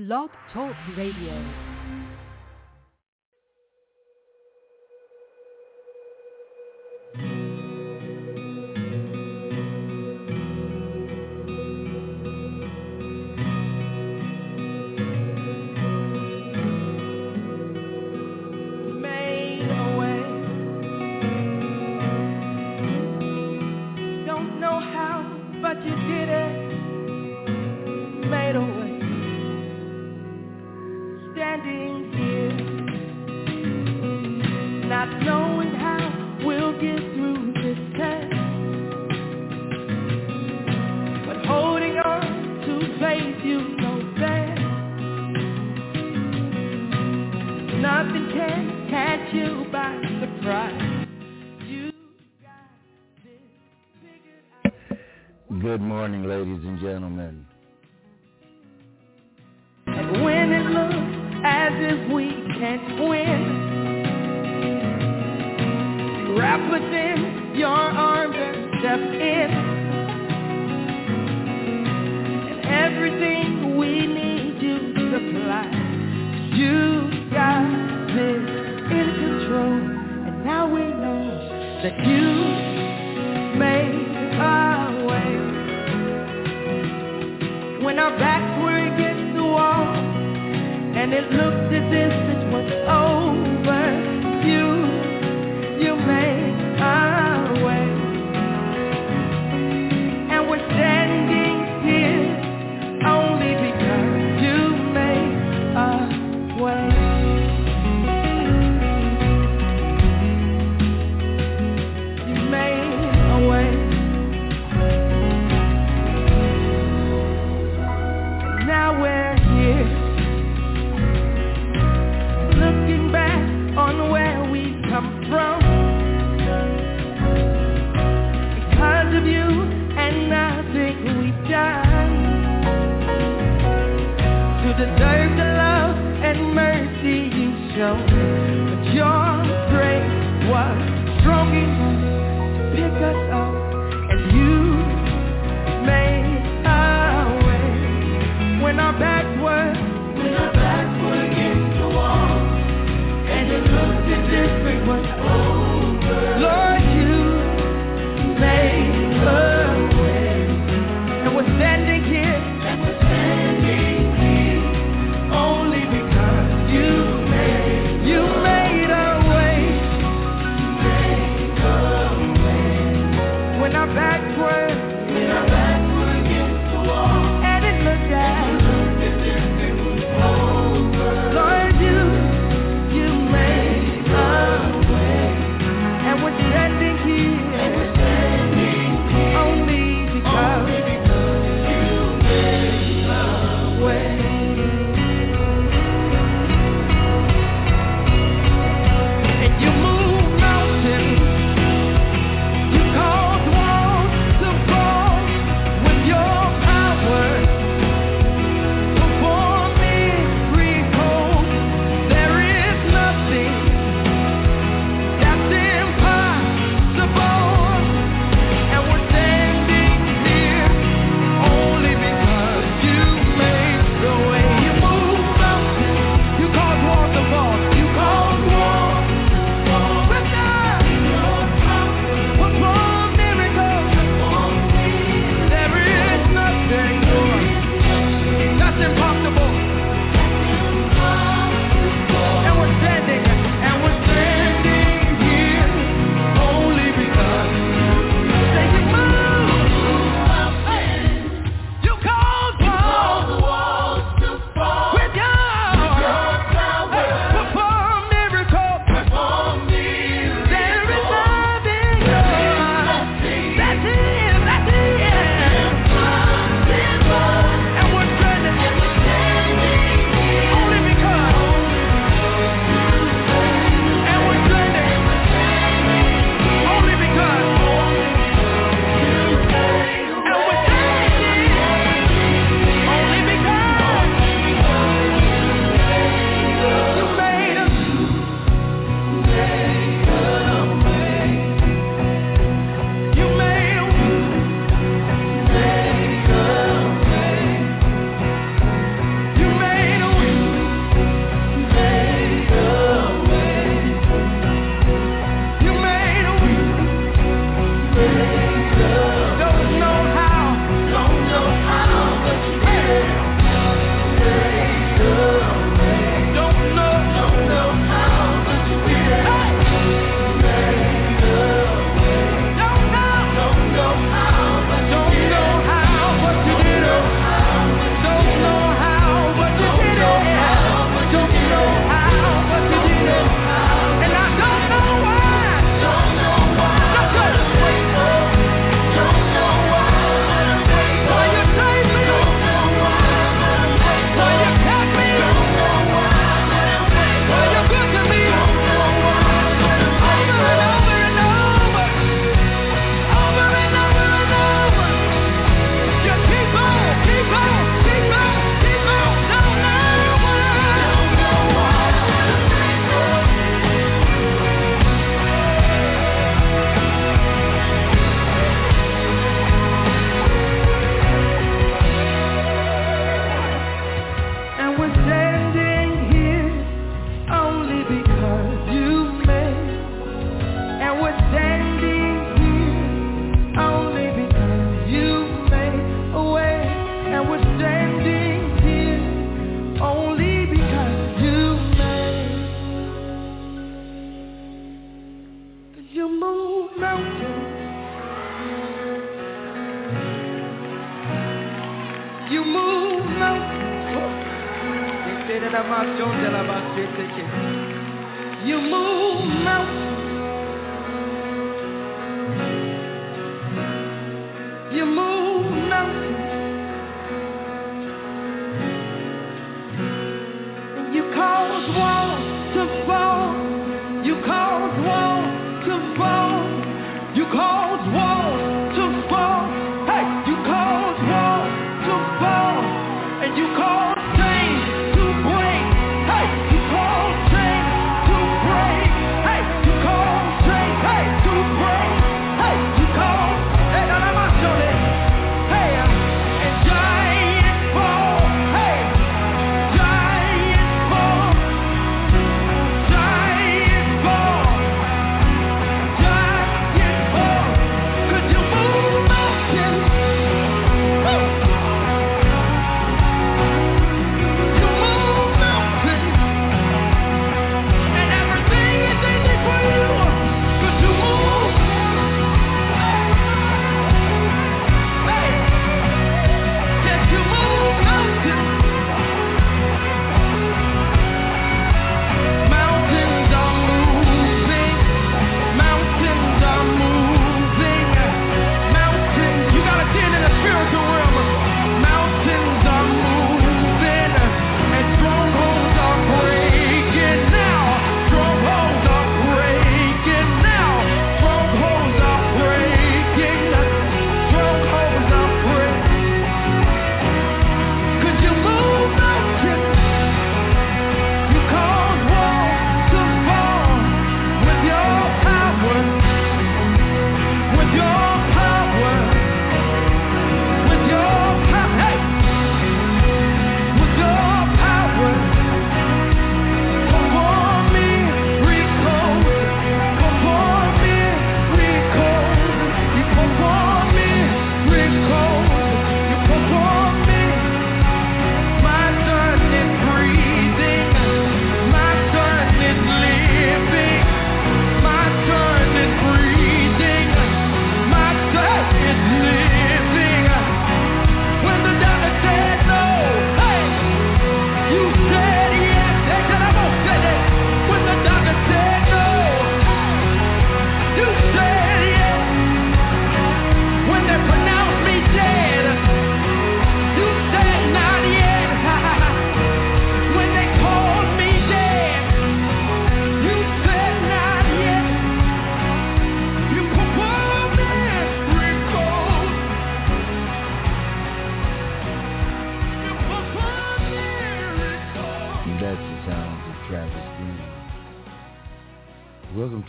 Blog Talk Radio.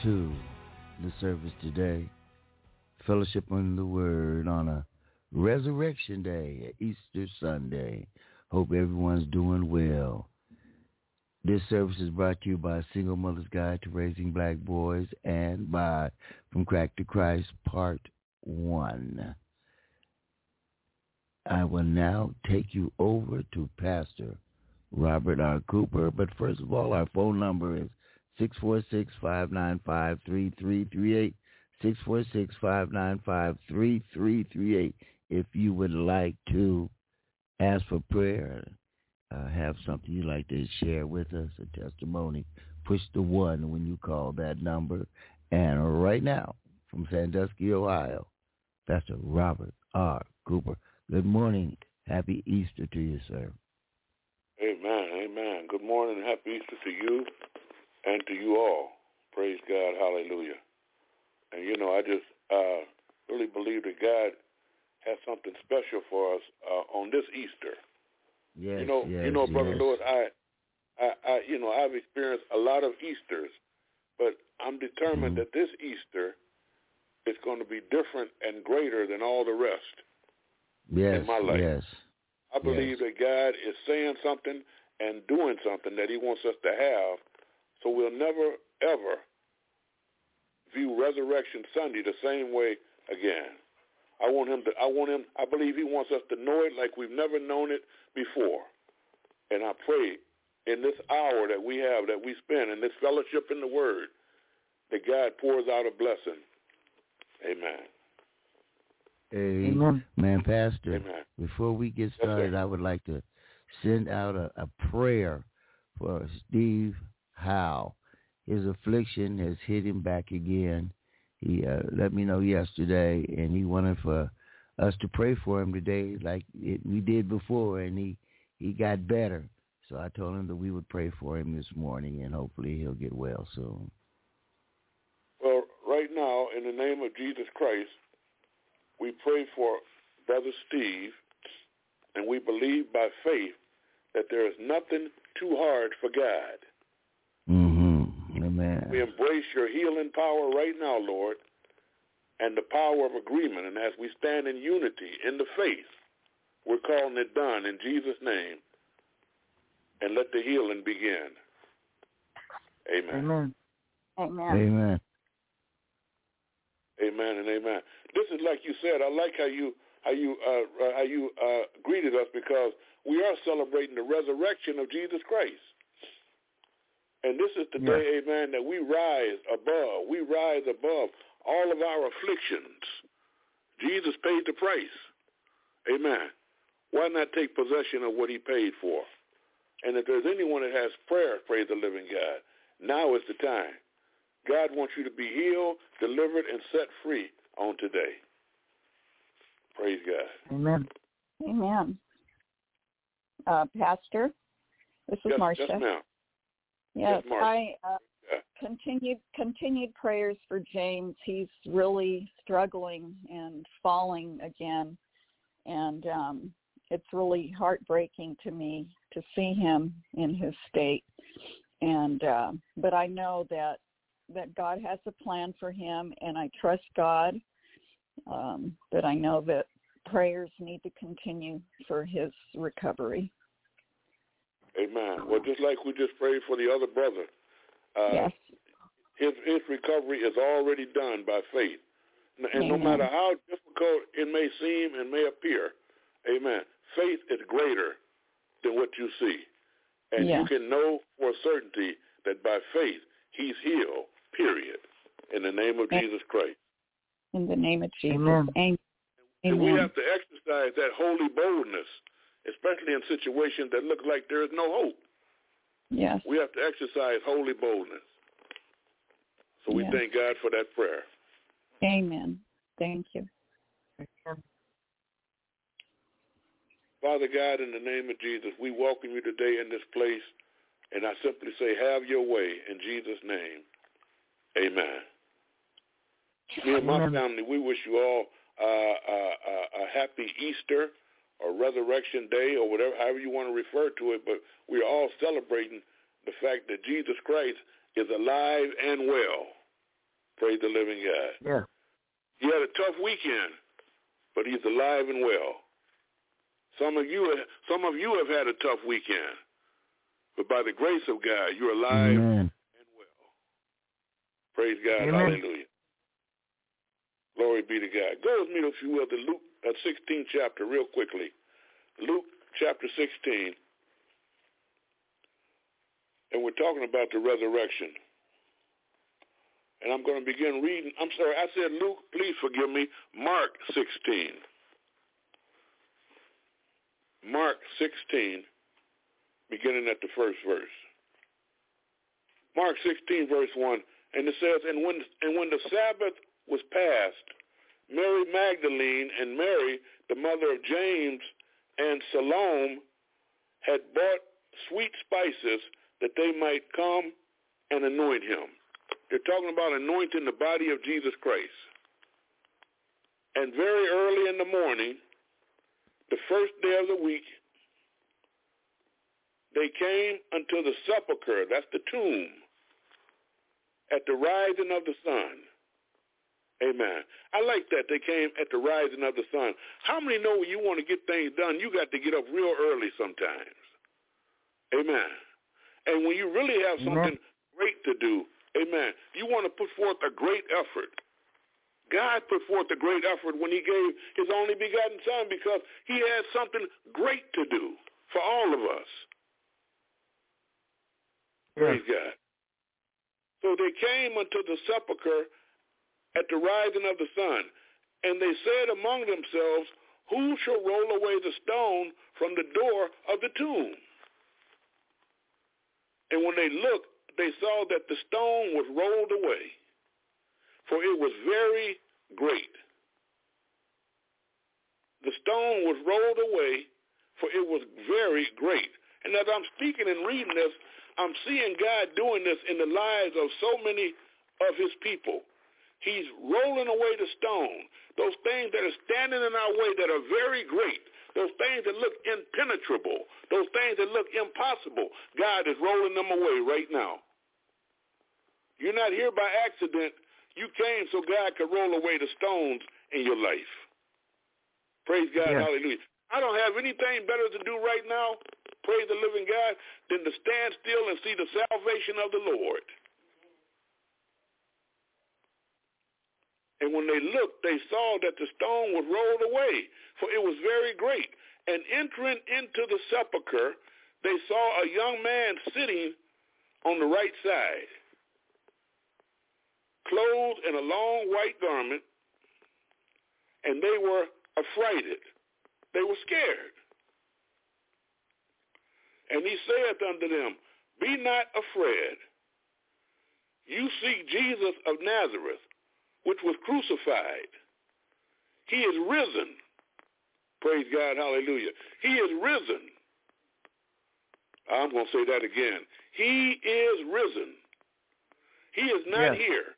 To the service today. Fellowship in the Word on a Resurrection Day, Easter Sunday. Hope everyone's doing well. This service is brought to you by Single Mother's Guide to Raising Black Boys and by From Crack to Christ Part 1. I will now take you over to Pastor Robert R. Cooper. But first of all, our phone number is 646-595-3338, 646-595-3338. If you would like to ask for prayer, uh, have something you'd like to share with us, a testimony, push the one when you call that number. And right now, from Sandusky, Ohio, Pastor Robert R. Cooper. Good morning. Happy Easter to you, sir. Amen. Amen. Good morning happy Easter to you and to you all. Praise God. Hallelujah. And you know, I just uh, really believe that God has something special for us uh, on this Easter. Yes, you know, yes, you know, brother yes. Lewis, I, I, I, you know, I've experienced a lot of Easters, but I'm determined Mhm. that this Easter is going to be different and greater than all the rest. yes, my life. yes. I believe that God is saying something and doing something that He wants us to have, so we'll never ever view Resurrection Sunday the same way again. I want him to. I want him. I believe He wants us to know it like we've never known it before. And I pray in this hour that we have, that we spend in this fellowship in the Word, that God pours out a blessing. Amen. Amen. Man, Pastor, Amen. before we get started, I would like to send out a, a prayer for Steve Howe. His affliction has hit him back again. He uh, let me know yesterday, and he wanted for us to pray for him today, like it, we did before, and he he got better. So I told him that we would pray for him this morning, and hopefully he'll get well soon. Well, right now, in the name of Jesus Christ, we pray for Brother Steve, and we believe by faith that there is nothing too hard for God. Amen. We embrace your healing power right now, Lord, and the power of agreement. And as we stand in unity in the faith, we're calling it done in Jesus' name. And let the healing begin. Amen. Amen. Amen. Amen. Amen and amen. This is like you said. I like how you how you uh, uh, how you uh, greeted us because we are celebrating the resurrection of Jesus Christ. And this is the Yeah. day, amen, that we rise above. We rise above all of our afflictions. Jesus paid the price. Amen. Why not take possession of what he paid for? And if there's anyone that has prayer, praise the living God, now is the time. God wants you to be healed, delivered, and set free on today. Praise God. Amen. Amen. Uh, Pastor, this is yes, Marcia. yes, ma'am. Yes, I uh, Yeah. continued continued prayers for James. He's really struggling and falling again, and um, it's really heartbreaking to me to see him in his state. And uh, but I know that that God has a plan for him, and I trust God. Um, but I know that prayers need to continue for his recovery. Amen. Well, just like we just prayed for the other brother, uh, yes. his his recovery is already done by faith. N- And no matter how difficult it may seem and may appear, amen, faith is greater than what you see. And Yeah. you can know for certainty that by faith he's healed, period, in the name of Amen. Jesus Christ. In the name of Jesus. Amen. Amen. And we have to exercise that holy boldness, especially in situations that look like there is no hope. Yes. We have to exercise holy boldness. So we Yes. thank God for that prayer. Amen. Thank you. Father God, in the name of Jesus, we welcome you today in this place, and I simply say, have your way in Jesus' name. Amen. Me and my family, we wish you all uh, uh, uh, a happy Easter or Resurrection Day or whatever, however you want to refer to it, but we're all celebrating the fact that Jesus Christ is alive and well. Praise the living God. Yeah. He had a tough weekend, but he's alive and well. Some of you, some of you have had a tough weekend, but by the grace of God, you're alive Amen. and well. Praise God. Amen. Hallelujah. Glory be to God. Go with me, if you will, to Luke uh, 16 chapter real quickly. Luke chapter 16. And we're talking about the resurrection. And I'm going to begin reading. I'm sorry, I said Luke, please forgive me. Mark 16. Mark 16, beginning at the first verse. Mark 16, verse 1. And it says, and when, and when the Sabbath was passed, Mary Magdalene and Mary, the mother of James, and Salome had bought sweet spices that they might come and anoint him. They're talking about anointing the body of Jesus Christ. And very early in the morning, the first day of the week, they came unto the sepulchre, that's the tomb, at the rising of the sun. Amen. I like that they came at the rising of the sun. How many know when you want to get things done, you got to get up real early sometimes? Amen. And when you really have something great to do, amen, you want to put forth a great effort. God put forth a great effort when he gave his only begotten son because he had something great to do for all of us. Yeah. Praise God. So they came unto the sepulchre at the rising of the sun, and they said among themselves, Who shall roll away the stone from the door of the tomb? And when they looked, they saw that the stone was rolled away, for it was very great. The stone was rolled away, for it was very great. And as I'm speaking and reading this, I'm seeing God doing this in the lives of so many of his people. He's rolling away the stone, those things that are standing in our way that are very great, those things that look impenetrable, those things that look impossible. God is rolling them away right now. You're not here by accident. You came so God could roll away the stones in your life. Praise God. Yeah. Hallelujah. I don't have anything better to do right now, praise the living God, than to stand still and see the salvation of the Lord. And when they looked, they saw that the stone was rolled away, for it was very great. And entering into the sepulchre, they saw a young man sitting on the right side, clothed in a long white garment, and they were affrighted. They were scared. And he saith unto them, Be not afraid. You seek Jesus of Nazareth, which was crucified. He is risen. Praise God. Hallelujah. He is risen. I'm going to say that again. He is risen. He is not yes. here.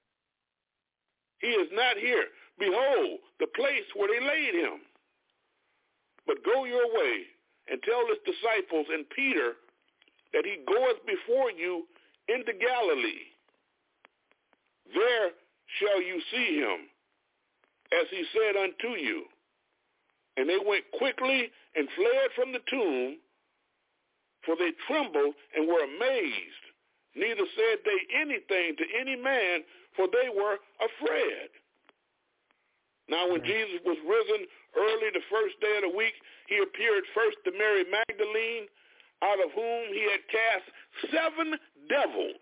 He is not here. Behold, the place where they laid him. But go your way and tell his disciples and Peter that he goeth before you into Galilee. There shall you see him, as he said unto you. And they went quickly and fled from the tomb, for they trembled and were amazed. Neither said they anything to any man, for they were afraid. Now when Jesus was risen early the first day of the week, he appeared first to Mary Magdalene, out of whom he had cast seven devils.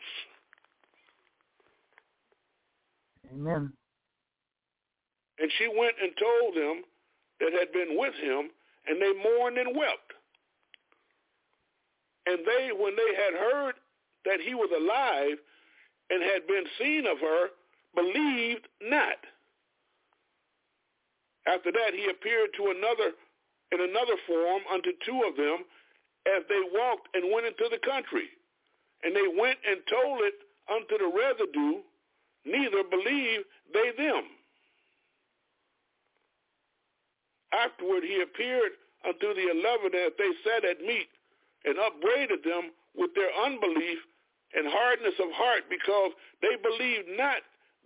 Amen. And she went and told them that had been with him, and they mourned and wept. And they, when they had heard that he was alive and had been seen of her, believed not. After that, he appeared to another in another form unto two of them as they walked and went into the country. And they went and told it unto the residue, neither believed they them. Afterward he appeared unto the eleven as they sat at meat, and upbraided them with their unbelief and hardness of heart, because they believed not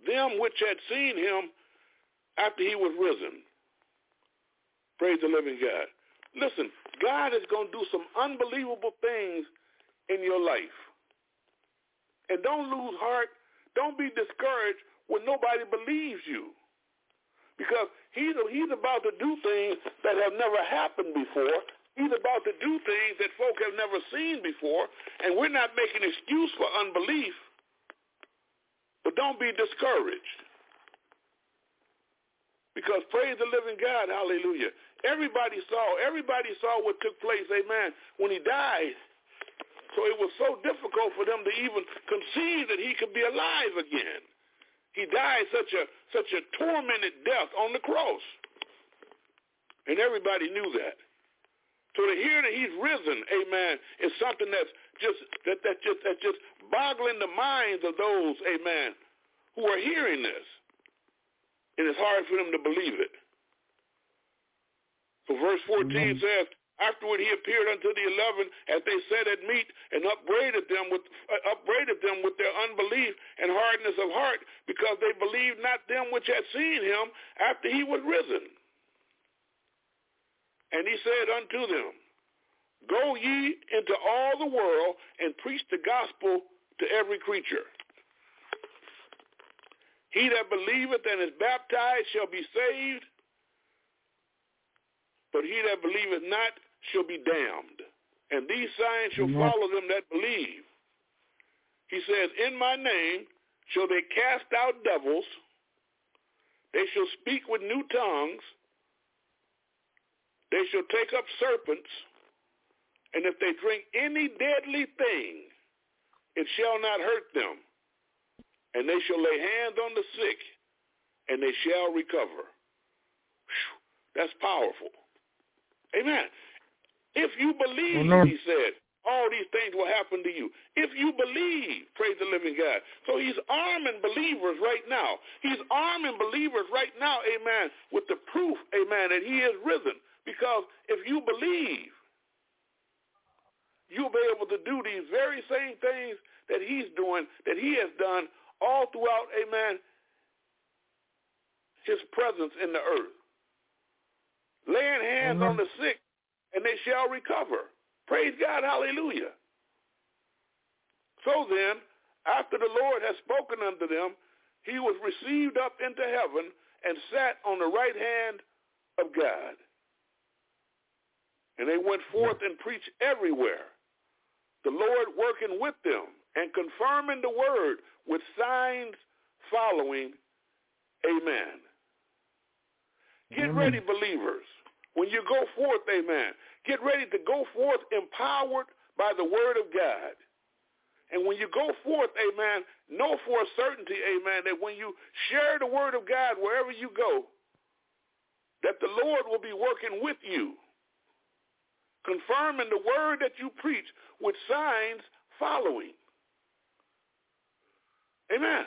them which had seen him after he was risen. Praise the living God. Listen, God is going to do some unbelievable things in your life. And don't lose heart. Don't be discouraged when nobody believes you. Because he's, he's about to do things that have never happened before. He's about to do things that folk have never seen before. And we're not making excuse for unbelief. But don't be discouraged. Because praise the living God, hallelujah. Everybody saw, everybody saw what took place, amen, when he died. So it was so difficult for them to even conceive that he could be alive again. He died such a such a tormented death on the cross. And everybody knew that. So to hear that he's risen, amen, is something that's just that that just that's just boggling the minds of those, amen, who are hearing this and it's hard for them to believe it. So verse 14 mm-hmm. says, Afterward he appeared unto the eleven as they sat at meat and upbraided them with uh, upbraided them with their unbelief and hardness of heart because they believed not them which had seen him after he was risen. And he said unto them, Go ye into all the world and preach the gospel to every creature. He that believeth and is baptized shall be saved, but he that believeth not shall be damned. And these signs shall Amen. follow them that believe. He says, In my name shall they cast out devils. They shall speak with new tongues. They shall take up serpents. And if they drink any deadly thing, it shall not hurt them. And they shall lay hands on the sick, and they shall recover. Whew, that's powerful. Amen. If you believe, Amen. he said, all these things will happen to you. If you believe, praise the living God. So he's arming believers right now. He's arming believers right now, amen, with the proof, amen, that he is risen. Because if you believe, you'll be able to do these very same things that he's doing, that he has done all throughout, amen, his presence in the earth. Laying hands on the sick, and they shall recover. Praise God, hallelujah. So then, after the Lord had spoken unto them, he was received up into heaven and sat on the right hand of God. And they went forth and preached everywhere, the Lord working with them and confirming the word with signs following. Amen. Get amen. ready, believers. When you go forth, amen, get ready to go forth empowered by the word of God. And when you go forth, amen, know for a certainty, amen, that when you share the word of God wherever you go, that the Lord will be working with you, confirming the word that you preach with signs following. Amen.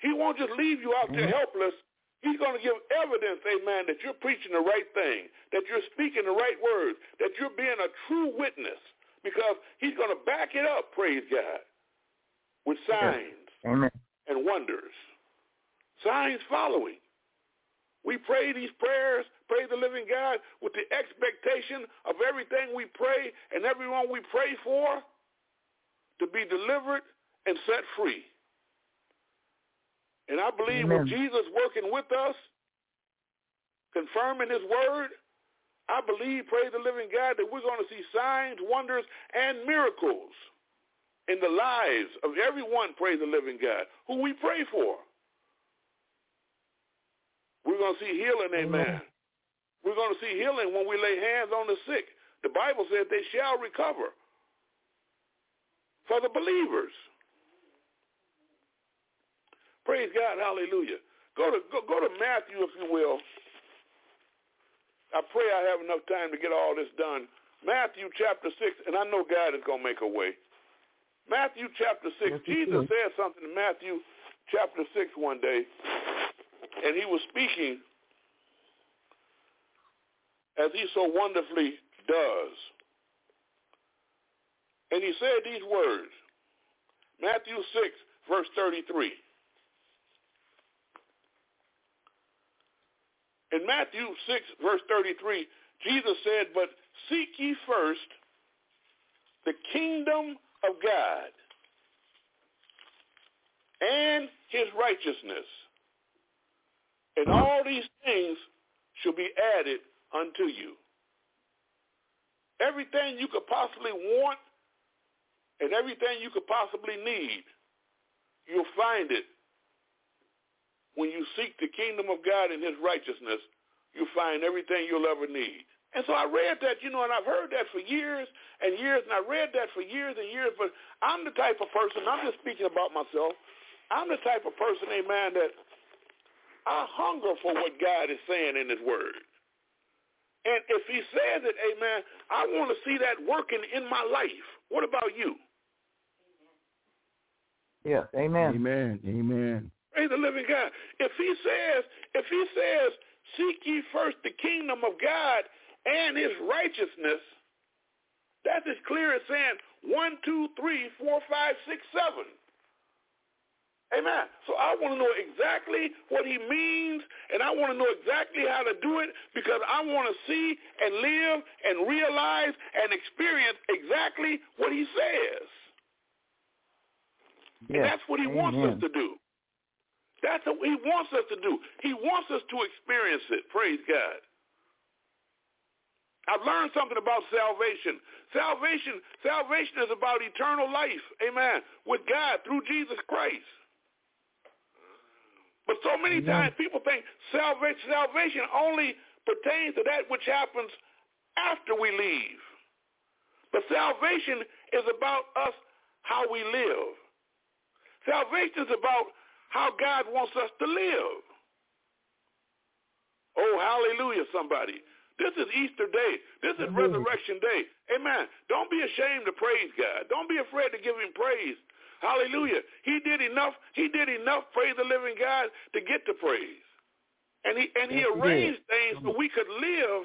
He won't just leave you out there helpless He's going to give evidence, amen, that you're preaching the right thing, that you're speaking the right words, that you're being a true witness, because he's going to back it up, praise God, with signs amen. and wonders. Signs following. We pray these prayers, pray the living God, with the expectation of everything we pray and everyone we pray for to be delivered and set free. And I believe Amen. with Jesus working with us, confirming his word, I believe, praise the living God, that we're going to see signs, wonders, and miracles in the lives of everyone, praise the living God, who we pray for. We're going to see healing, amen. amen. We're going to see healing when we lay hands on the sick. The Bible says they shall recover for the believers. Praise God. Hallelujah. Go to go, go to Matthew, if you will. I pray I have enough time to get all this done. Matthew chapter 6, and I know God is going to make a way. Matthew chapter 6. Yes, Jesus said something in Matthew chapter 6 one day, and he was speaking as he so wonderfully does. And he said these words, Matthew 6, verse 33. In Matthew 6, verse 33, Jesus said, but seek ye first the kingdom of God and his righteousness, and all these things shall be added unto you. Everything you could possibly want and everything you could possibly need, you'll find it when you seek the kingdom of God and his righteousness, you'll find everything you'll ever need. And so I read that, you know, and I've heard that for years and years, and I read that for years and years, but I'm the type of person, I'm just speaking about myself, I'm the type of person, amen, that I hunger for what God is saying in his word. And if he says it, amen, I want to see that working in my life. What about you? Yeah, amen. Amen, amen. Praise the living God. If he says, if he says, seek ye first the kingdom of God and his righteousness, that's as clear as saying one, two, three, four, five, six, seven. Amen. So I want to know exactly what he means, and I want to know exactly how to do it because I want to see and live and realize and experience exactly what he says. Yes. And that's what he Amen. wants us to do. That's what he wants us to do. He wants us to experience it. Praise God. I've learned something about salvation. Salvation, salvation is about eternal life. Amen. With God through Jesus Christ. But so many Amen. times people think salvation, salvation only pertains to that which happens after we leave. But salvation is about us how we live. Salvation is about how God wants us to live. Oh, hallelujah, somebody. This is Easter Day. This is Resurrection Day. Amen. Don't be ashamed to praise God. Don't be afraid to give him praise. Hallelujah. He did enough. He did enough, praise the living God, to get the praise. And he and he arranged things so we could live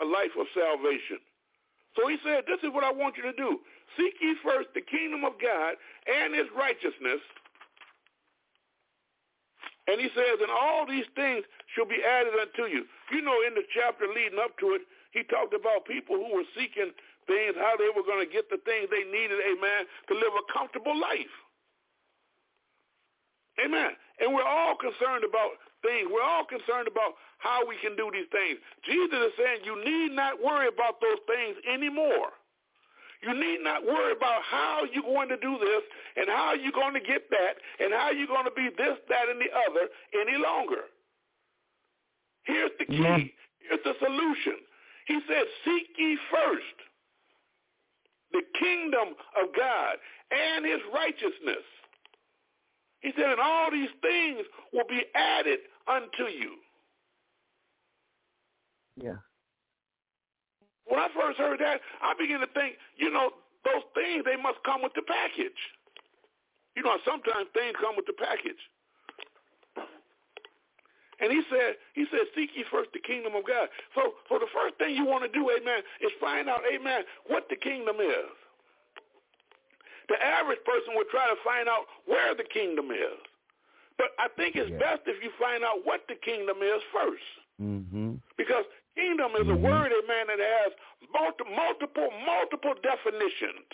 a life of salvation. So he said, this is what I want you to do. Seek ye first the kingdom of God and his righteousness. And he says, and all these things shall be added unto you. You know, in the chapter leading up to it, he talked about people who were seeking things, how they were going to get the things they needed, amen, to live a comfortable life. Amen. And we're all concerned about things. We're all concerned about how we can do these things. Jesus is saying you need not worry about those things anymore. You need not worry about how you're going to do this and how you're going to get that and how you're going to be this, that, and the other any longer. Here's the key. Amen. Here's the solution. He said, seek ye first the kingdom of God and his righteousness. He said, and all these things will be added unto you. Yeah. When I first heard that, I began to think, you know, those things, they must come with the package. You know, sometimes things come with the package. And he said, he said, seek ye first the kingdom of God. So, so the first thing you want to do, amen, is find out, amen, what the kingdom is. The average person would try to find out where the kingdom is. But I think it's Yeah. best if you find out what the kingdom is first. Mm-hmm. Because kingdom is a Mhm. word, amen, that has multi- multiple, multiple definitions.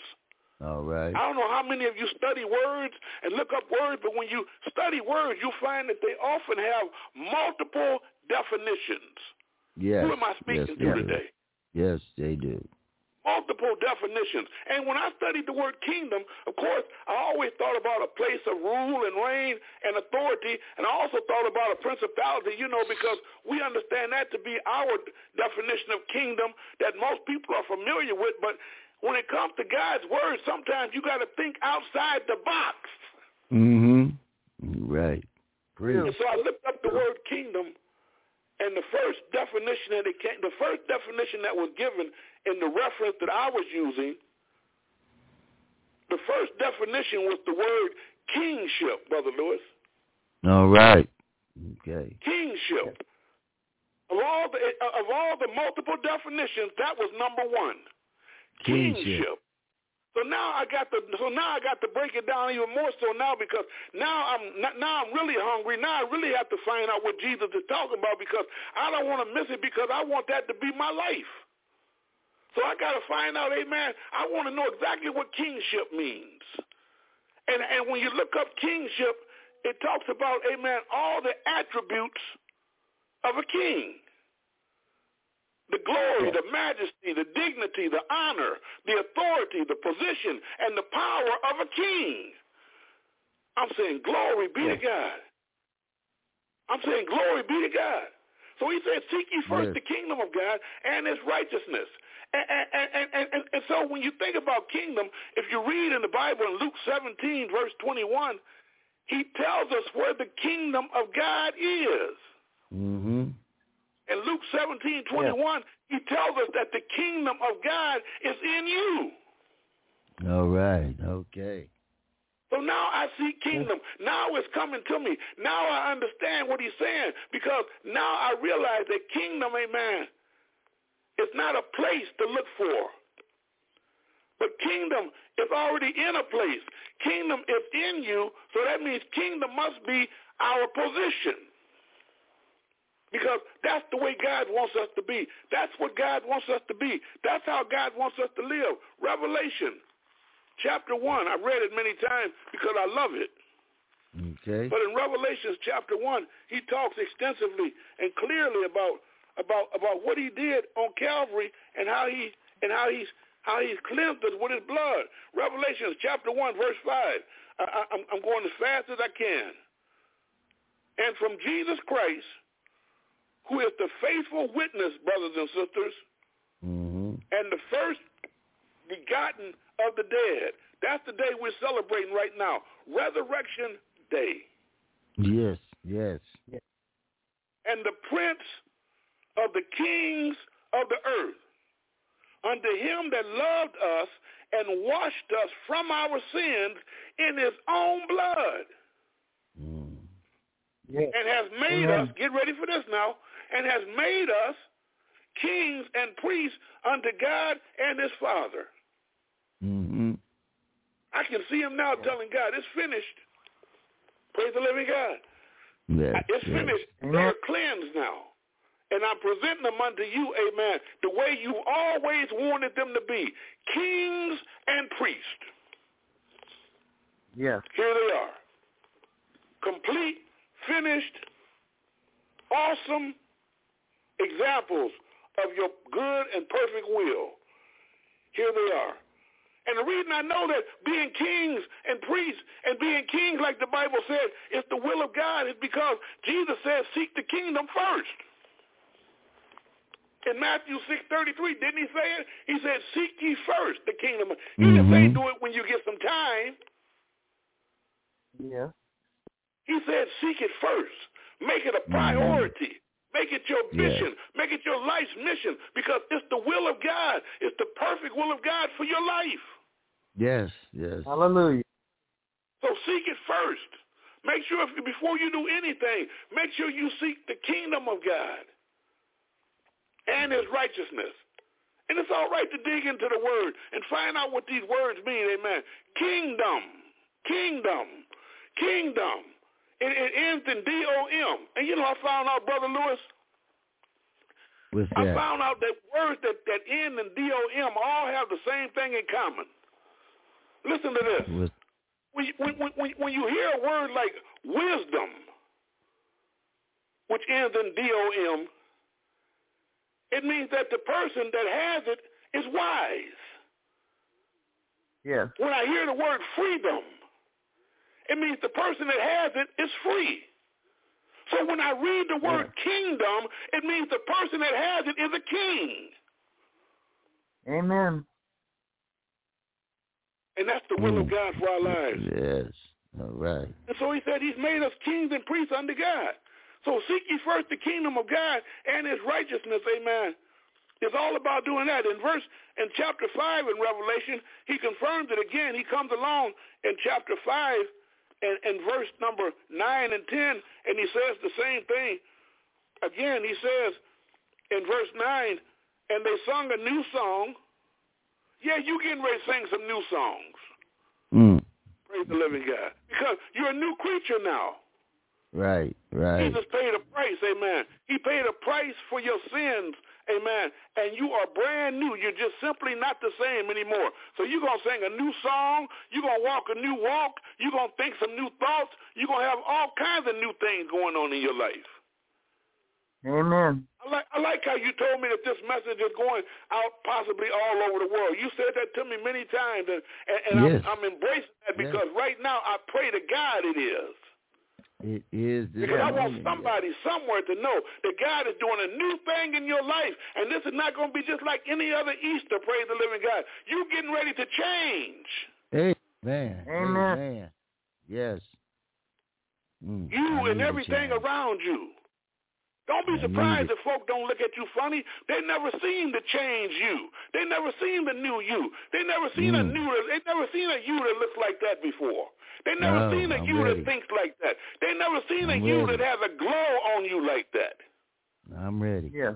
All right. I don't know how many of you study words and look up words, but when you study words, you find that they often have multiple definitions. Yes. Who am I speaking they to do. today? Yes, they do. Multiple definitions. And when I studied the word kingdom, of course, I always thought about a place of rule and reign and authority, and I also thought about a principality, you know, because we understand that to be our definition of kingdom that most people are familiar with. But when it comes to God's word, sometimes you got to think outside the box. Mm-hmm. Right. And so I looked up the word kingdom, and the first definition that it came, the first definition that was given in the reference that I was using, the first definition was the word kingship, Brother Lewis. All right. Okay. Kingship. Of all the of all the multiple definitions, that was number one. Kingship. So now I got to so now I got to break it down even more so now because now I'm now I'm really hungry. Now I really have to find out what Jesus is talking about because I don't want to miss it because I want that to be my life. So I got to find out, amen. I want to know exactly what kingship means. And and when you look up kingship, it talks about, amen, all the attributes of a king. The glory, the majesty, the dignity, the honor, the authority, the position, and the power of a king. I'm saying glory be to God. I'm saying glory be to God. So he said, seek ye first Yes. the kingdom of God and his righteousness. And, and, and, and, so when you think about kingdom, if you read in the Bible in Luke 17, verse 21, he tells us where the kingdom of God is. Mm-hmm. In Luke 17, 21, he tells us that the kingdom of God is in you. All right. Okay. So now I see kingdom. Now it's coming to me. Now I understand what he's saying because now I realize that kingdom, amen, is not a place to look for. But kingdom is already in a place. Kingdom is in you, so that means kingdom must be our position. Because that's the way God wants us to be. That's what God wants us to be. That's how God wants us to live. Revelation chapter 1. I read it many times because I love it. Okay. But in Revelations chapter 1, he talks extensively and clearly about about about what he did on Calvary and how he and how he's how he's cleansed us with his blood. Revelations chapter 1 verse 5. I, I, I'm, I'm going as fast as I can. And from Jesus Christ, who is the faithful witness, brothers and sisters, Mm-hmm. and the first begotten of the dead. That's the day we're celebrating right now, Resurrection Day. Yes, yes. And the prince of the kings of the earth, unto him that loved us and washed us from our sins in his own blood. Mm. Yes. and has made Amen. us, get ready for this now, and has made us kings and priests unto God and his Father. Mm-hmm. I can see him now telling God, it's finished. Praise the living God. Yes, It's yes. finished. Amen. They're cleansed now. And I'm presenting them unto you, amen, the way you always wanted them to be, kings and priests. Yes. Here they are. Complete, finished, awesome examples of your good and perfect will. Here they are. And the reason I know that being kings and priests and being kings, like the Bible says, is the will of God is because Jesus says, seek the kingdom first. In Matthew 6.33, didn't he say it? He said, seek ye first the kingdom. He didn't say do it when you get some time. Yes. He said, seek it first. Make it a mm-hmm. priority. Make it your Yeah. mission. Make it your life's mission because it's the will of God. It's the perfect will of God for your life. Yes, yes. Hallelujah. So seek it first. Make sure if, before you do anything, make sure you seek the kingdom of God and his righteousness. And it's all right to dig into the word and find out what these words mean. Amen. Kingdom, kingdom, kingdom. It, it ends in D-O-M. And you know, I found out, Brother Lewis, What's I found out that words that, that end in D-O-M all have the same thing in common. Listen to this. What's, when, when, when- when you hear a word like wisdom, which ends in D-O-M, it means that the person that has it is wise. Yes. When I hear the word freedom, it means the person that has it is free. So when I read the word kingdom, it means the person that has it is a king. Amen. And that's the will of Mm. God for our lives. yes. All right. And so he said he's made us kings and priests unto God. So seek ye first the kingdom of God and his righteousness, amen. It's all about doing that. In verse in chapter five in Revelation, he confirms it again. He comes along in chapter five and, and verse number nine and ten, and he says the same thing. Again, he says in verse nine, and they sung a new song. Yeah, you getting ready to sing some new songs. Mm. Praise the living God. Because you're a new creature now. Right, right. Jesus paid a price, amen. He paid a price for your sins, amen. And you are brand new. You're just simply not the same anymore. So you're going to sing a new song. You're going to walk a new walk. You're going to think some new thoughts. You're going to have all kinds of new things going on in your life. Amen. I like, I like how you told me that this message is going out possibly all over the world. You said that to me many times, and, and, and Yes. I'm, I'm embracing that Yes. because right now I pray to God it is. It is the Because I want somebody somewhere to know that God is doing a new thing in your life. And this is not going to be just like any other Easter, praise the living God. You getting ready to change. Amen. Amen. Amen. Yes. Mm, You and everything around you. Don't be I surprised if folk don't look at you funny. They never seen the change you. They never seen the new you. They never seen a Mm. new. They never seen a you that looks like that before. They never No, seen a I'm you ready. that thinks like that. They never seen I'm a you ready. that has a glow on you like that. I'm ready. Yeah.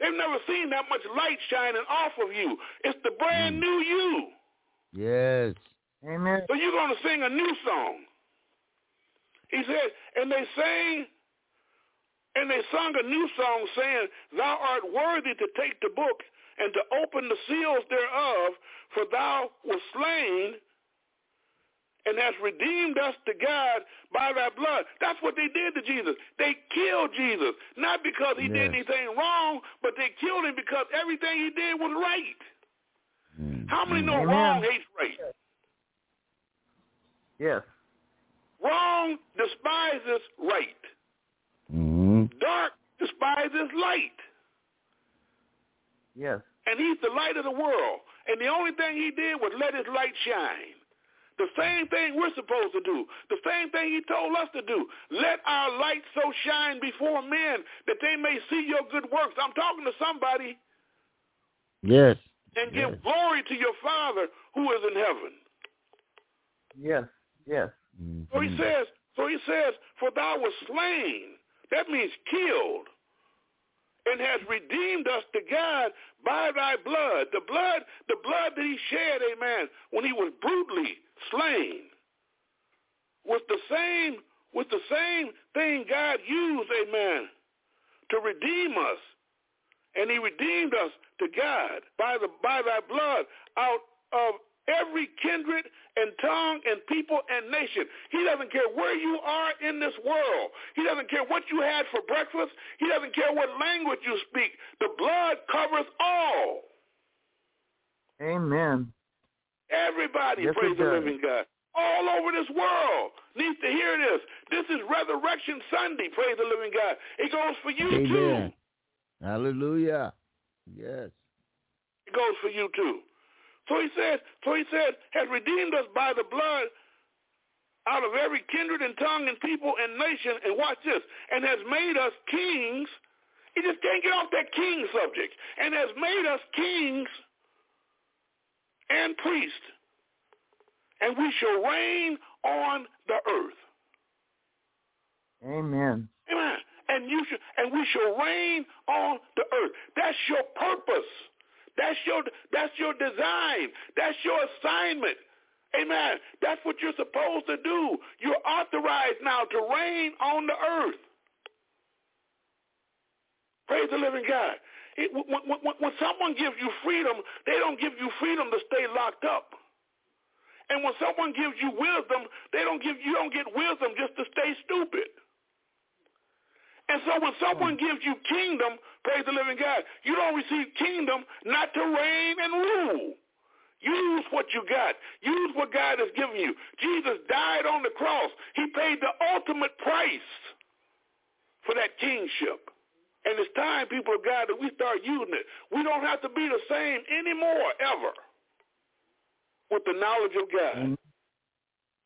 They've never seen that much light shining off of you. It's the brand Mm. new you. Yes. Amen. So you're going to sing a new song. He said, and they sang, and they sung a new song saying, Thou art worthy to take the book and to open the seals thereof, for thou wast slain and hast redeemed us to God by thy blood. That's what they did to Jesus. They killed Jesus, not because he did anything wrong, but they killed him because everything he did was right. Mm, How many know Amen. wrong hates right? Yes. Wrong despises right. Mm. Dark despises light. Yes. And he's the light of the world. And the only thing he did was let his light shine. The same thing we're supposed to do. The same thing he told us to do. Let our light so shine before men that they may see your good works. I'm talking to somebody. Yes. And yes. give glory to your Father who is in heaven. Yes. Yes. Mm-hmm. So he says, so he says, for thou was slain. That means killed and has redeemed us to God by thy blood. The blood, the blood that he shed, amen, when he was brutally slain was the same was the same thing God used, amen, to redeem us. And he redeemed us to God by the by thy blood out of every kindred and tongue and people and nation. He doesn't care where you are in this world. He doesn't care what you had for breakfast. He doesn't care what language you speak. The blood covers all. Amen. Everybody, yes, praise the living God. All over this world needs to hear this. This is Resurrection Sunday, praise the living God. It goes for you Amen. too. Hallelujah. Yes. It goes for you too. So he says, so he says, has redeemed us by the blood out of every kindred and tongue and people and nation, and watch this, and has made us kings. He just can't get off that king subject. And has made us kings and priests. And we shall reign on the earth. Amen. Amen. And you should, and we shall reign on the earth. That's your purpose. That's your that's your design. That's your assignment. Amen. That's what you're supposed to do. You're authorized now to reign on the earth. Praise the living God. It, when, when, when someone gives you freedom, they don't give you freedom to stay locked up. And when someone gives you wisdom, they don't give you don't get wisdom just to stay stupid. And so when someone hmm. gives you kingdom, praise the living God, you don't receive kingdom not to reign and rule. Use what you got. Use what God has given you. Jesus died on the cross. He paid the ultimate price for that kingship. And it's time, people of God, that we start using it. We don't have to be the same anymore, ever, with the knowledge of God. Hmm.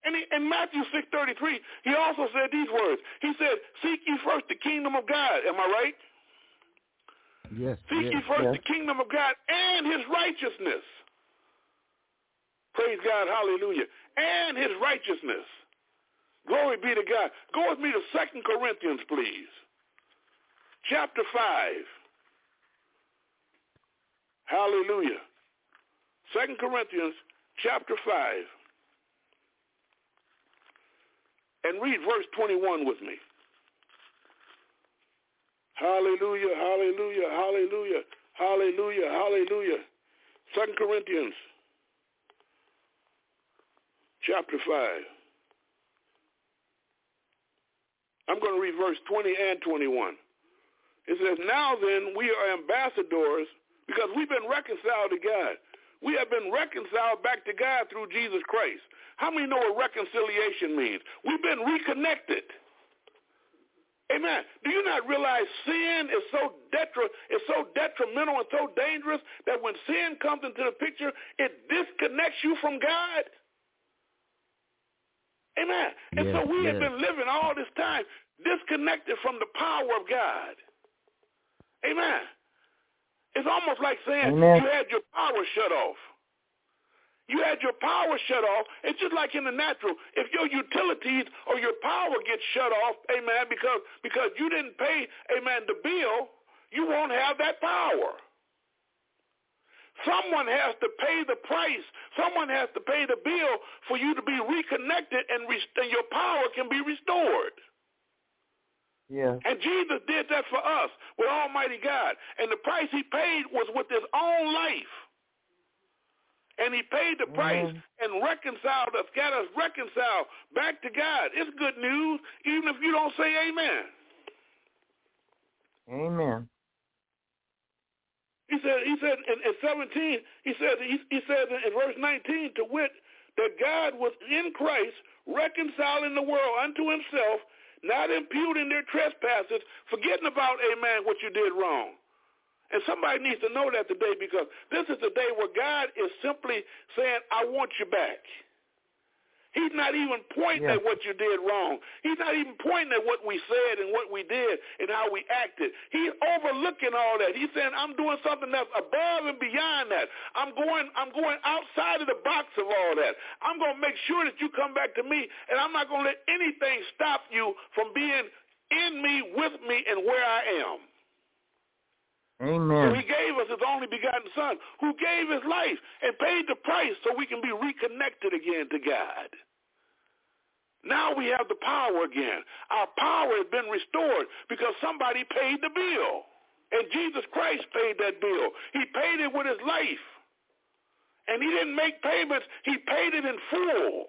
And in Matthew 6.33, he also said these words. He said, seek ye first the kingdom of God. Am I right? Yes. Seek yes. ye first Yes. the kingdom of God and his righteousness. Praise God. Hallelujah. And his righteousness. Glory be to God. Go with me to Second Corinthians, please. Chapter 5. Hallelujah. Second Corinthians chapter 5. And read verse 21 with me. Hallelujah, hallelujah, hallelujah, hallelujah, hallelujah. Second Corinthians chapter 5. I'm going to read verse 20 and 21. It says, Now then, we are ambassadors because we've been reconciled to God. We have been reconciled back to God through Jesus Christ. How many know what reconciliation means? We've been reconnected. Amen. Do you not realize sin is so detri- is so detrimental and so dangerous that when sin comes into the picture, it disconnects you from God? Amen. And Yes, so we have been living all this time disconnected from the power of God. Amen. It's almost like saying Amen. you had your power shut off. You had your power shut off. It's just like in the natural. If your utilities or your power gets shut off, amen, because because you didn't pay, amen, the bill, you won't have that power. Someone has to pay the price. Someone has to pay the bill for you to be reconnected and, rest- and your power can be restored. Yes. And Jesus did that for us with Almighty God. And the price he paid was with his own life. And he paid the price Amen. and reconciled us, got us reconciled back to God. It's good news, even if you don't say amen. Amen. He said, he said in, in 17, he said, he, he said in verse 19, to wit, that God was in Christ reconciling the world unto himself, not imputing their trespasses, forgetting about, amen, what you did wrong. And somebody needs to know that today because this is the day where God is simply saying, I want you back. He's not even pointing Yeah. at what you did wrong. He's not even pointing at what we said and what we did and how we acted. He's overlooking all that. He's saying, I'm doing something that's above and beyond that. I'm going, I'm going outside of the box of all that. I'm going to make sure that you come back to me, and I'm not going to let anything stop you from being in me, with me, and where I am. He gave us his only begotten son who gave his life and paid the price so we can be reconnected again to God. Now we have the power again. Our power has been restored because somebody paid the bill. And Jesus Christ paid that bill. He paid it with his life. And he didn't make payments. He paid it in full.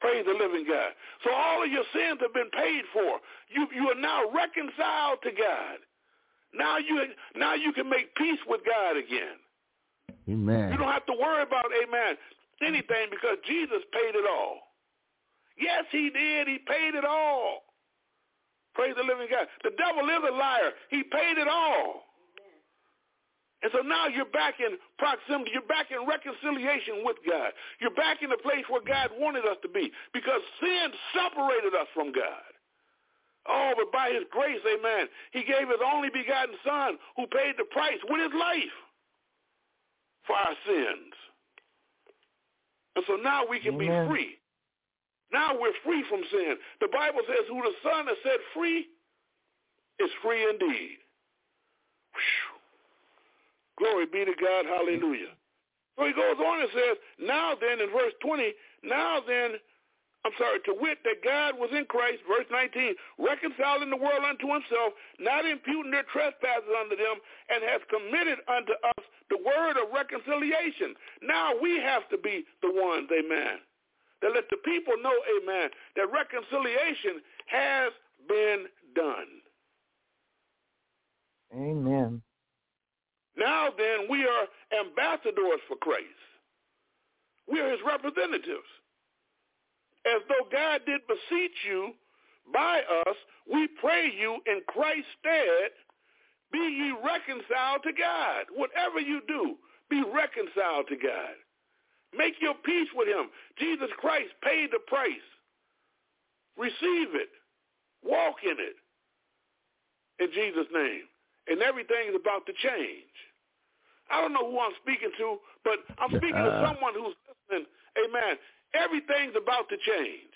Praise the living God. So all of your sins have been paid for. You, you are now reconciled to God. Now you now you can make peace with God again. Amen. You don't have to worry about, amen, anything because Jesus paid it all. Yes, he did. He paid it all. Praise the living God. The devil is a liar. He paid it all. And so now you're back in proximity. You're back in reconciliation with God. You're back in the place where God wanted us to be because sin separated us from God. Oh, but by his grace, amen, he gave his only begotten son who paid the price with his life for our sins. And so now we can Amen. be free. Now we're free from sin. The Bible says who the Son has set free is free indeed. Whew. Glory be to God. Hallelujah. So he goes on and says, now then, in verse 20, now then, I'm sorry, to wit that God was in Christ, verse 19, reconciling the world unto himself, not imputing their trespasses unto them, and has committed unto us the word of reconciliation. Now we have to be the ones, amen, that let the people know, amen, that reconciliation has been done. Amen. Now then, we are ambassadors for Christ. We are his representatives. As though God did beseech you by us, we pray you in Christ's stead, be ye reconciled to God. Whatever you do, be reconciled to God. Make your peace with him. Jesus Christ paid the price. Receive it. Walk in it. In Jesus' name. And everything is about to change. I don't know who I'm speaking to, but I'm speaking to Uh. someone who's listening. Amen. Everything's about to change.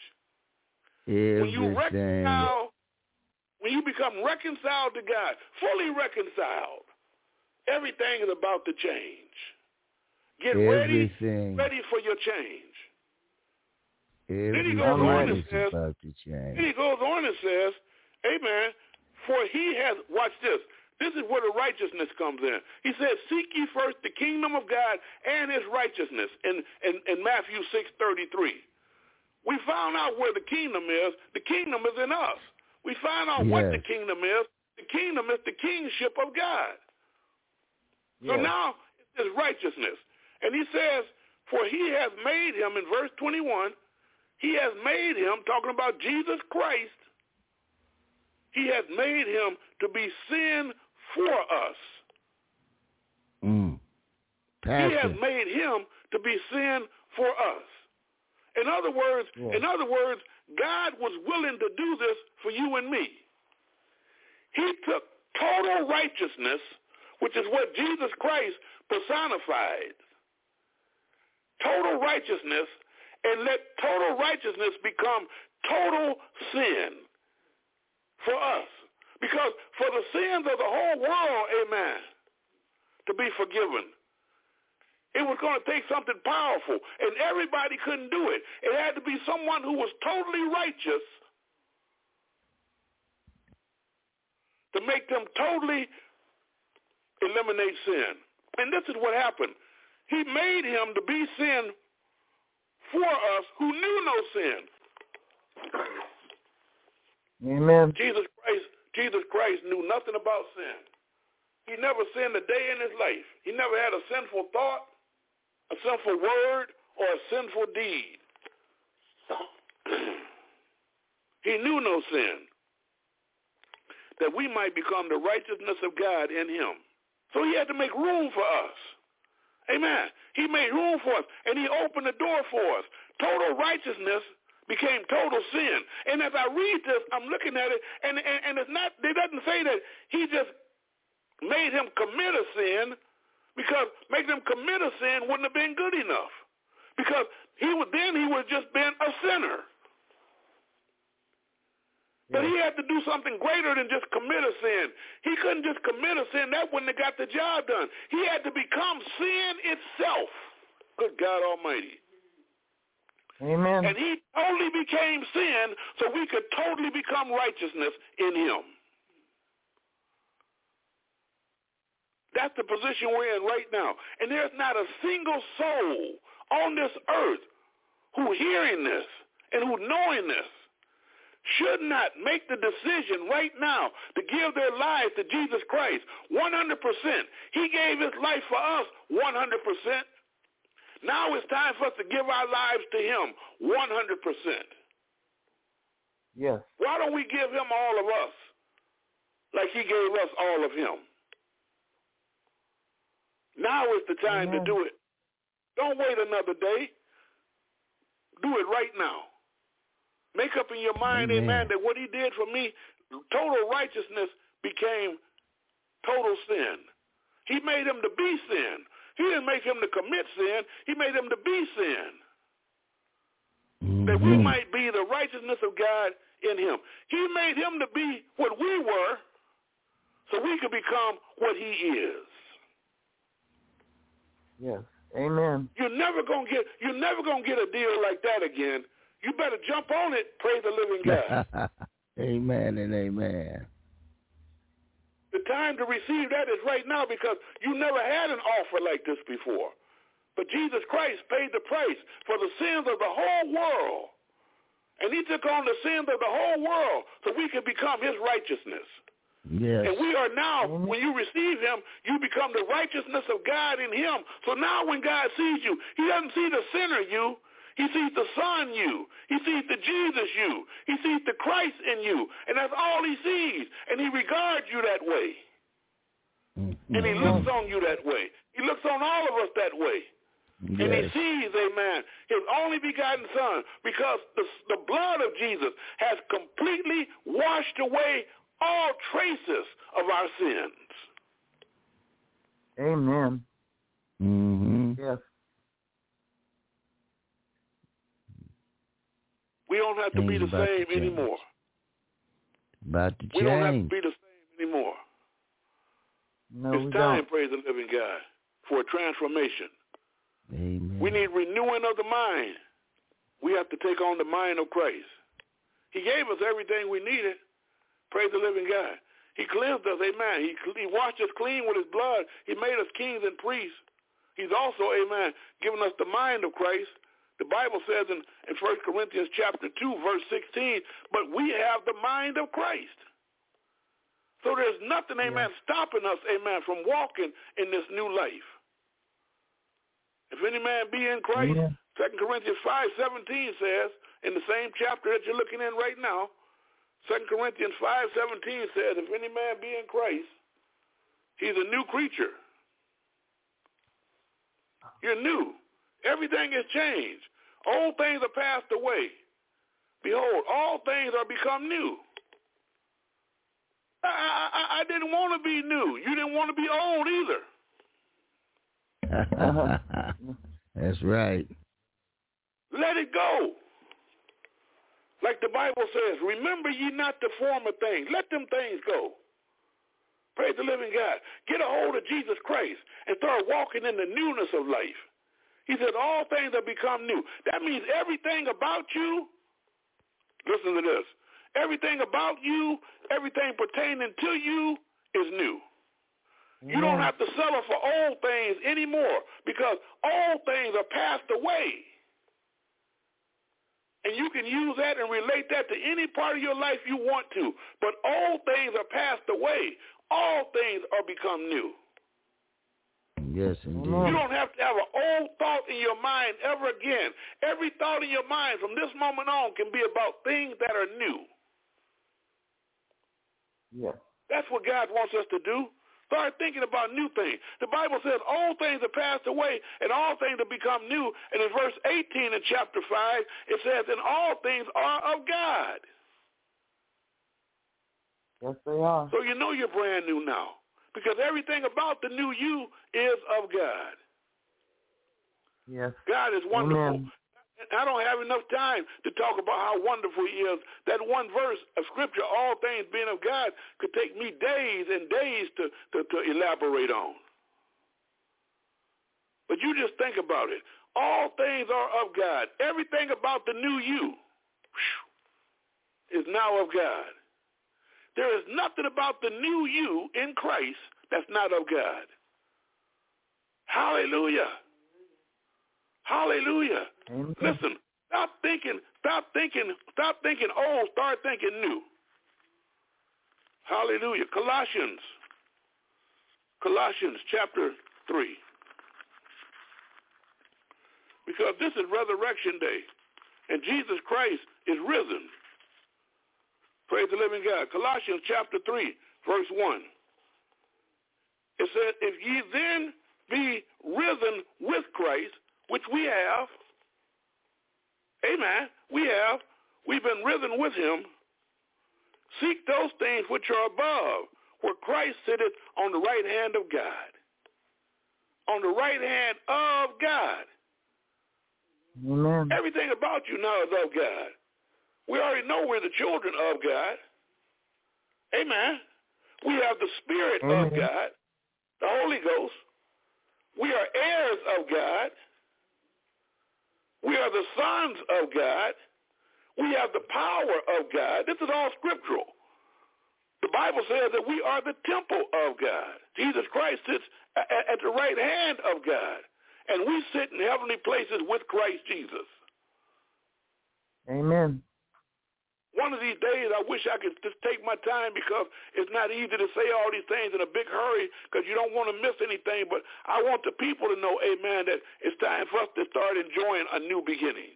When you Everything. reconcile, when you become reconciled to God, fully reconciled, everything is about to change. Get ready, Everything. ready for your change. he goes on Everything and says- about to And change. he goes on and says, Amen, for he has, watch this, this is where the righteousness comes in. He says, seek ye first the kingdom of God and his righteousness in, in, in Matthew 6.33. We found out where the kingdom is. The kingdom is in us. We find out what the kingdom is. The kingdom is the kingship of God. So now it's righteousness. And he says, for he has made him, in verse 21, he has made him, talking about Jesus Christ, he has made him to be sin for us. Mm. He has made him to be sin for us. In other words, Yeah. in other words, God was willing to do this for you and me. He took total righteousness, which is what Jesus Christ personified. Total righteousness and let total righteousness become total sin for us. Because for the sins of the whole world, amen, to be forgiven, it was going to take something powerful, and everybody couldn't do it. It had to be someone who was totally righteous to make them totally eliminate sin. And this is what happened. He made him to be sin for us who knew no sin. Amen. Jesus Christ, Jesus Christ knew nothing about sin. He never sinned a day in his life. He never had a sinful thought, a sinful word, or a sinful deed. he knew no sin. That we might become the righteousness of God in him. So he had to make room for us. Amen. He made room for us, and he opened the door for us. Total righteousness became total sin. And as I read this, I'm looking at it, and, and, and it's not, it doesn't say that he just made him commit a sin, because making him commit a sin wouldn't have been good enough. Because he would then he would have just been a sinner. But he had to do something greater than just commit a sin. He couldn't just commit a sin. That wouldn't have got the job done. He had to become sin itself. Good God Almighty. Amen. And he totally became sin so we could totally become righteousness in him. That's the position we're in right now. And there's not a single soul on this earth who hearing this and who knowing this should not make the decision right now to give their lives to Jesus Christ 100%. He gave his life for us 100%. Now it's time for us to give our lives to him 100%. Yes. Why don't we give him all of us like he gave us all of him? Now is the time Amen. to do it. Don't wait another day. Do it right now. Make up in your mind, Amen. amen, that what he did for me, total righteousness became total sin. He made him to be sin. He didn't make him to commit sin. He made him to be sin. That we Mhm. might be the righteousness of God in him. He made him to be what we were so we could become what he is. Yes. Amen. You're never gonna get you're never gonna get a deal like that again. You better jump on it, praise the living God. amen and amen. The time to receive that is right now because you never had an offer like this before. But Jesus Christ paid the price for the sins of the whole world. And he took on the sins of the whole world so we could become his righteousness. Yes. And we are now, when you receive him, you become the righteousness of God in him. So now when God sees you, he doesn't see the sinner you. He sees the Son you. He sees the Jesus you. He sees the Christ in you. And that's all he sees. And he regards you that way. And he looks on you that way. He looks on all of us that way. And he Yes. sees, amen, his only begotten son because the, the blood of Jesus has completely washed away all traces of our sins. Amen. Mhm. Yes. We don't have to be the same anymore. About to change. We don't have to be the same anymore. No, it's we time, don't. praise the living God, for a transformation. Amen. We need renewing of the mind. We have to take on the mind of Christ. He gave us everything we needed. Praise the living God. He cleansed us, amen. He, he washed us clean with his blood. He made us kings and priests. He's also, amen, given us the mind of Christ. The Bible says in, in 1 Corinthians chapter 2, verse 16, but we have the mind of Christ. So there's nothing, amen, stopping us, amen, from walking in this new life. If any man be in Christ, Amen. 2 Corinthians 5.17 says, in the same chapter that you're looking in right now, 2 Corinthians 5.17 says, if any man be in Christ, he's a new creature. You're new. Everything has changed. Old things are passed away. Behold, all things are become new. I, I, I- I didn't want to be new. You didn't want to be old either. That's right. Let it go. Like the Bible says, remember ye not the former things. Let them things go. Praise the living God. Get a hold of Jesus Christ and start walking in the newness of life. He said, all things have become new. That means everything about you, listen to this, everything about you, everything pertaining to you is new. You don't have to settle for old things anymore because old things are passed away. And you can use that and relate that to any part of your life you want to. But old things are passed away. All things are become new. Yes, indeed. You don't have to have an old thought in your mind ever again. Every thought in your mind from this moment on can be about things that are new. Yes. That's what God wants us to do. Start thinking about new things. The Bible says all things are passed away and all things have become new. And in verse 18 in chapter 5, it says, and all things are of God. Yes, they are. So you know you're brand new now because everything about the new you is of God. Yes. God is wonderful. Amen. I don't have enough time to talk about how wonderful he is. That one verse of scripture, all things being of God, could take me days and days to, to, to elaborate on. But you just think about it. All things are of God. Everything about the new you is now of God. There is nothing about the new you in Christ that's not of God. Hallelujah. Hallelujah. Amen. Listen, stop thinking, stop thinking, stop thinking old, start thinking new. Hallelujah. Colossians. Colossians chapter 3. Because this is resurrection day. And Jesus Christ is risen. Praise the living God. Colossians chapter 3, verse 1. It said, if ye then be risen with Christ, which we have, amen, we have, we've been risen with him, seek those things which are above, where Christ sitteth on the right hand of God. On the right hand of God. Amen. Everything about you now is of God. We already know we're the children of God. Amen. We have the Spirit of mm-hmm. God, the Holy Ghost. We are heirs of God. We are the sons of God. We have the power of God. This is all scriptural. The Bible says that we are the temple of God. Jesus Christ sits at the right hand of God. And we sit in heavenly places with Christ Jesus. Amen. One of these days, I wish I could just take my time because it's not easy to say all these things in a big hurry because you don't want to miss anything. But I want the people to know, amen, that it's time for us to start enjoying a new beginning.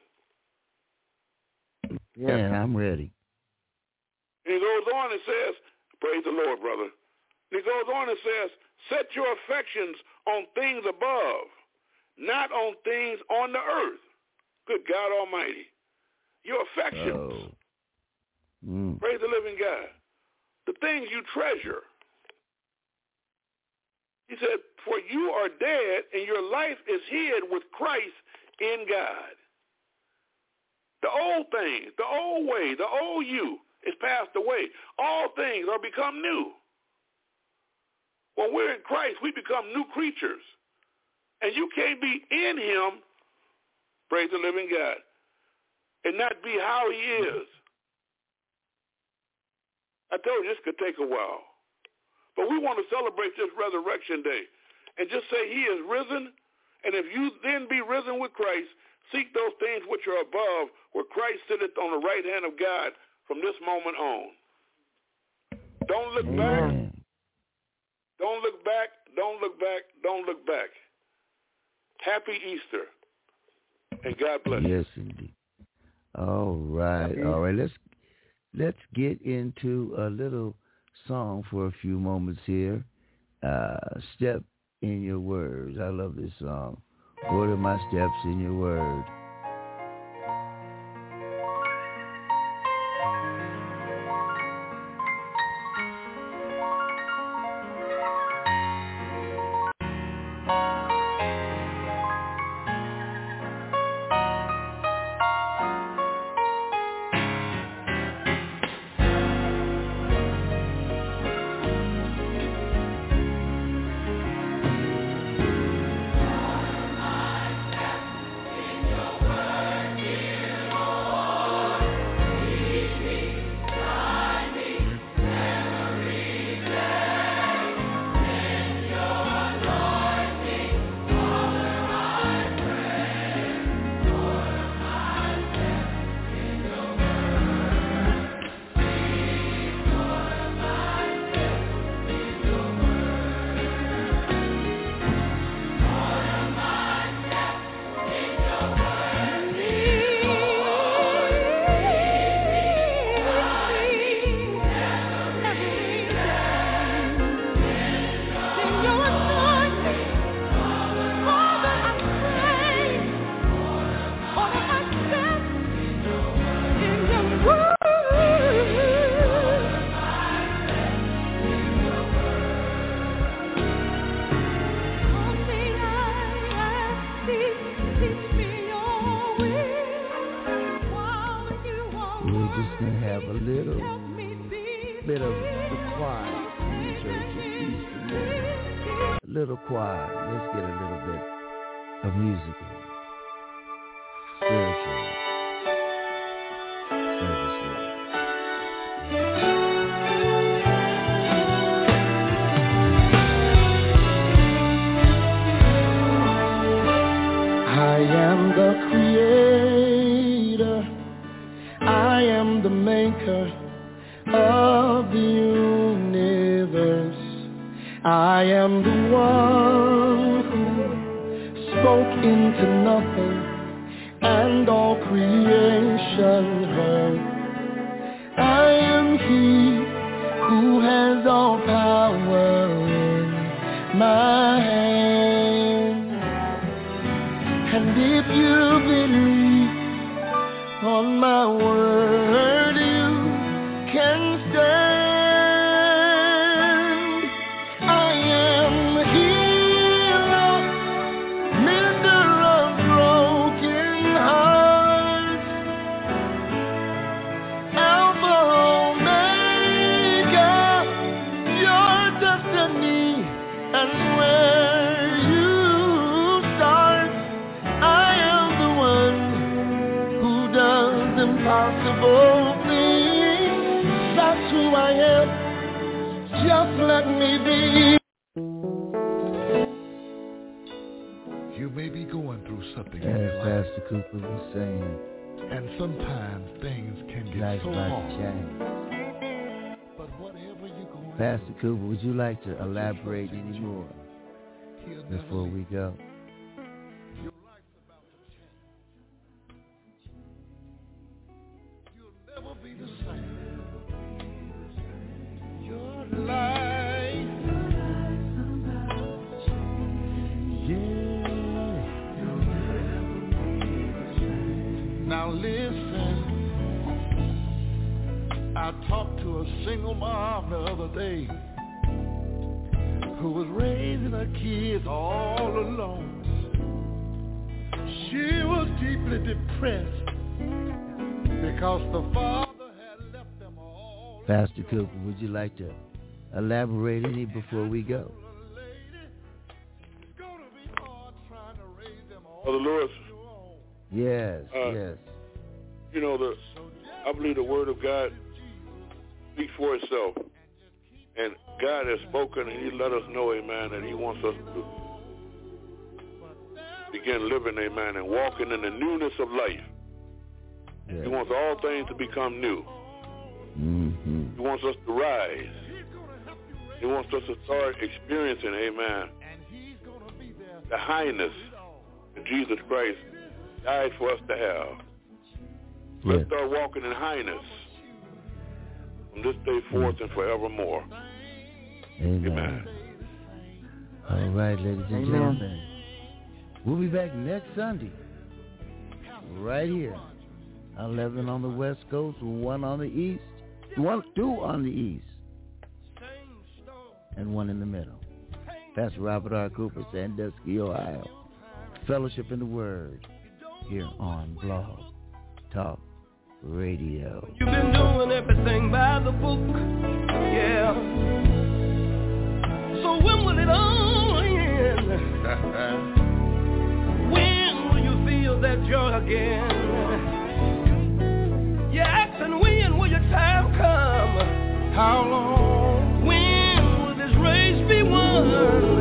Yes. And I'm ready. And he goes on and says, praise the Lord, brother. And he goes on and says, set your affections on things above, not on things on the earth. Good God Almighty. Your affections. Oh. Mm. Praise the living God. The things you treasure. He said, for you are dead and your life is hid with Christ in God. The old things, the old way, the old you is passed away. All things are become new. When we're in Christ, we become new creatures. And you can't be in him, praise the living God, and not be how he is. I told you this could take a while. But we want to celebrate this resurrection day and just say he is risen. And if you then be risen with Christ, seek those things which are above, where Christ sitteth on the right hand of God from this moment on. Don't look back. Don't look back. Don't look back. Don't look back. Happy Easter. And God bless you. Yes, indeed. All right, Happy- all right. Let's let's get into a little song for a few moments here. Uh, step in your words. I love this song. Order my steps in your word. I am the one who spoke into nothing and all creation saying, and sometimes things can get life's so hard. change. But whatever going Pastor Cooper, would you like to elaborate any more through, he'll never before we go? Day who was raising her kids all alone. She was deeply depressed because the father had left them all. Pastor Cooper, would you like to elaborate any before we go? It's gonna be hard trying to raise them all Brother Lewis, on your own. Yes, Uh, yes. you know the I believe the word of God speaks for itself. And God has spoken and he let us know, amen, that he wants us to begin living, amen, and walking in the newness of life. He wants all things to become new. hmm He wants us to rise. He wants us to start experiencing, amen, And he's gonna be there. the highness that Jesus Christ died for us to have. Let's start walking in highness from this day forth and forevermore. Amen. Amen. All right, ladies and Amen. gentlemen. We'll be back next Sunday. Right here. 11 on the west coast, one on the east, one, two on the east, and one in the middle. Pastor Robert R. Cooper, Sandusky, Ohio. Fellowship in the Word here on Blog Talk Radio. You've been doing everything by the book, yeah. So when will it all end? when will you feel that joy again? You're asking when will your time come? How long? When will this race be won?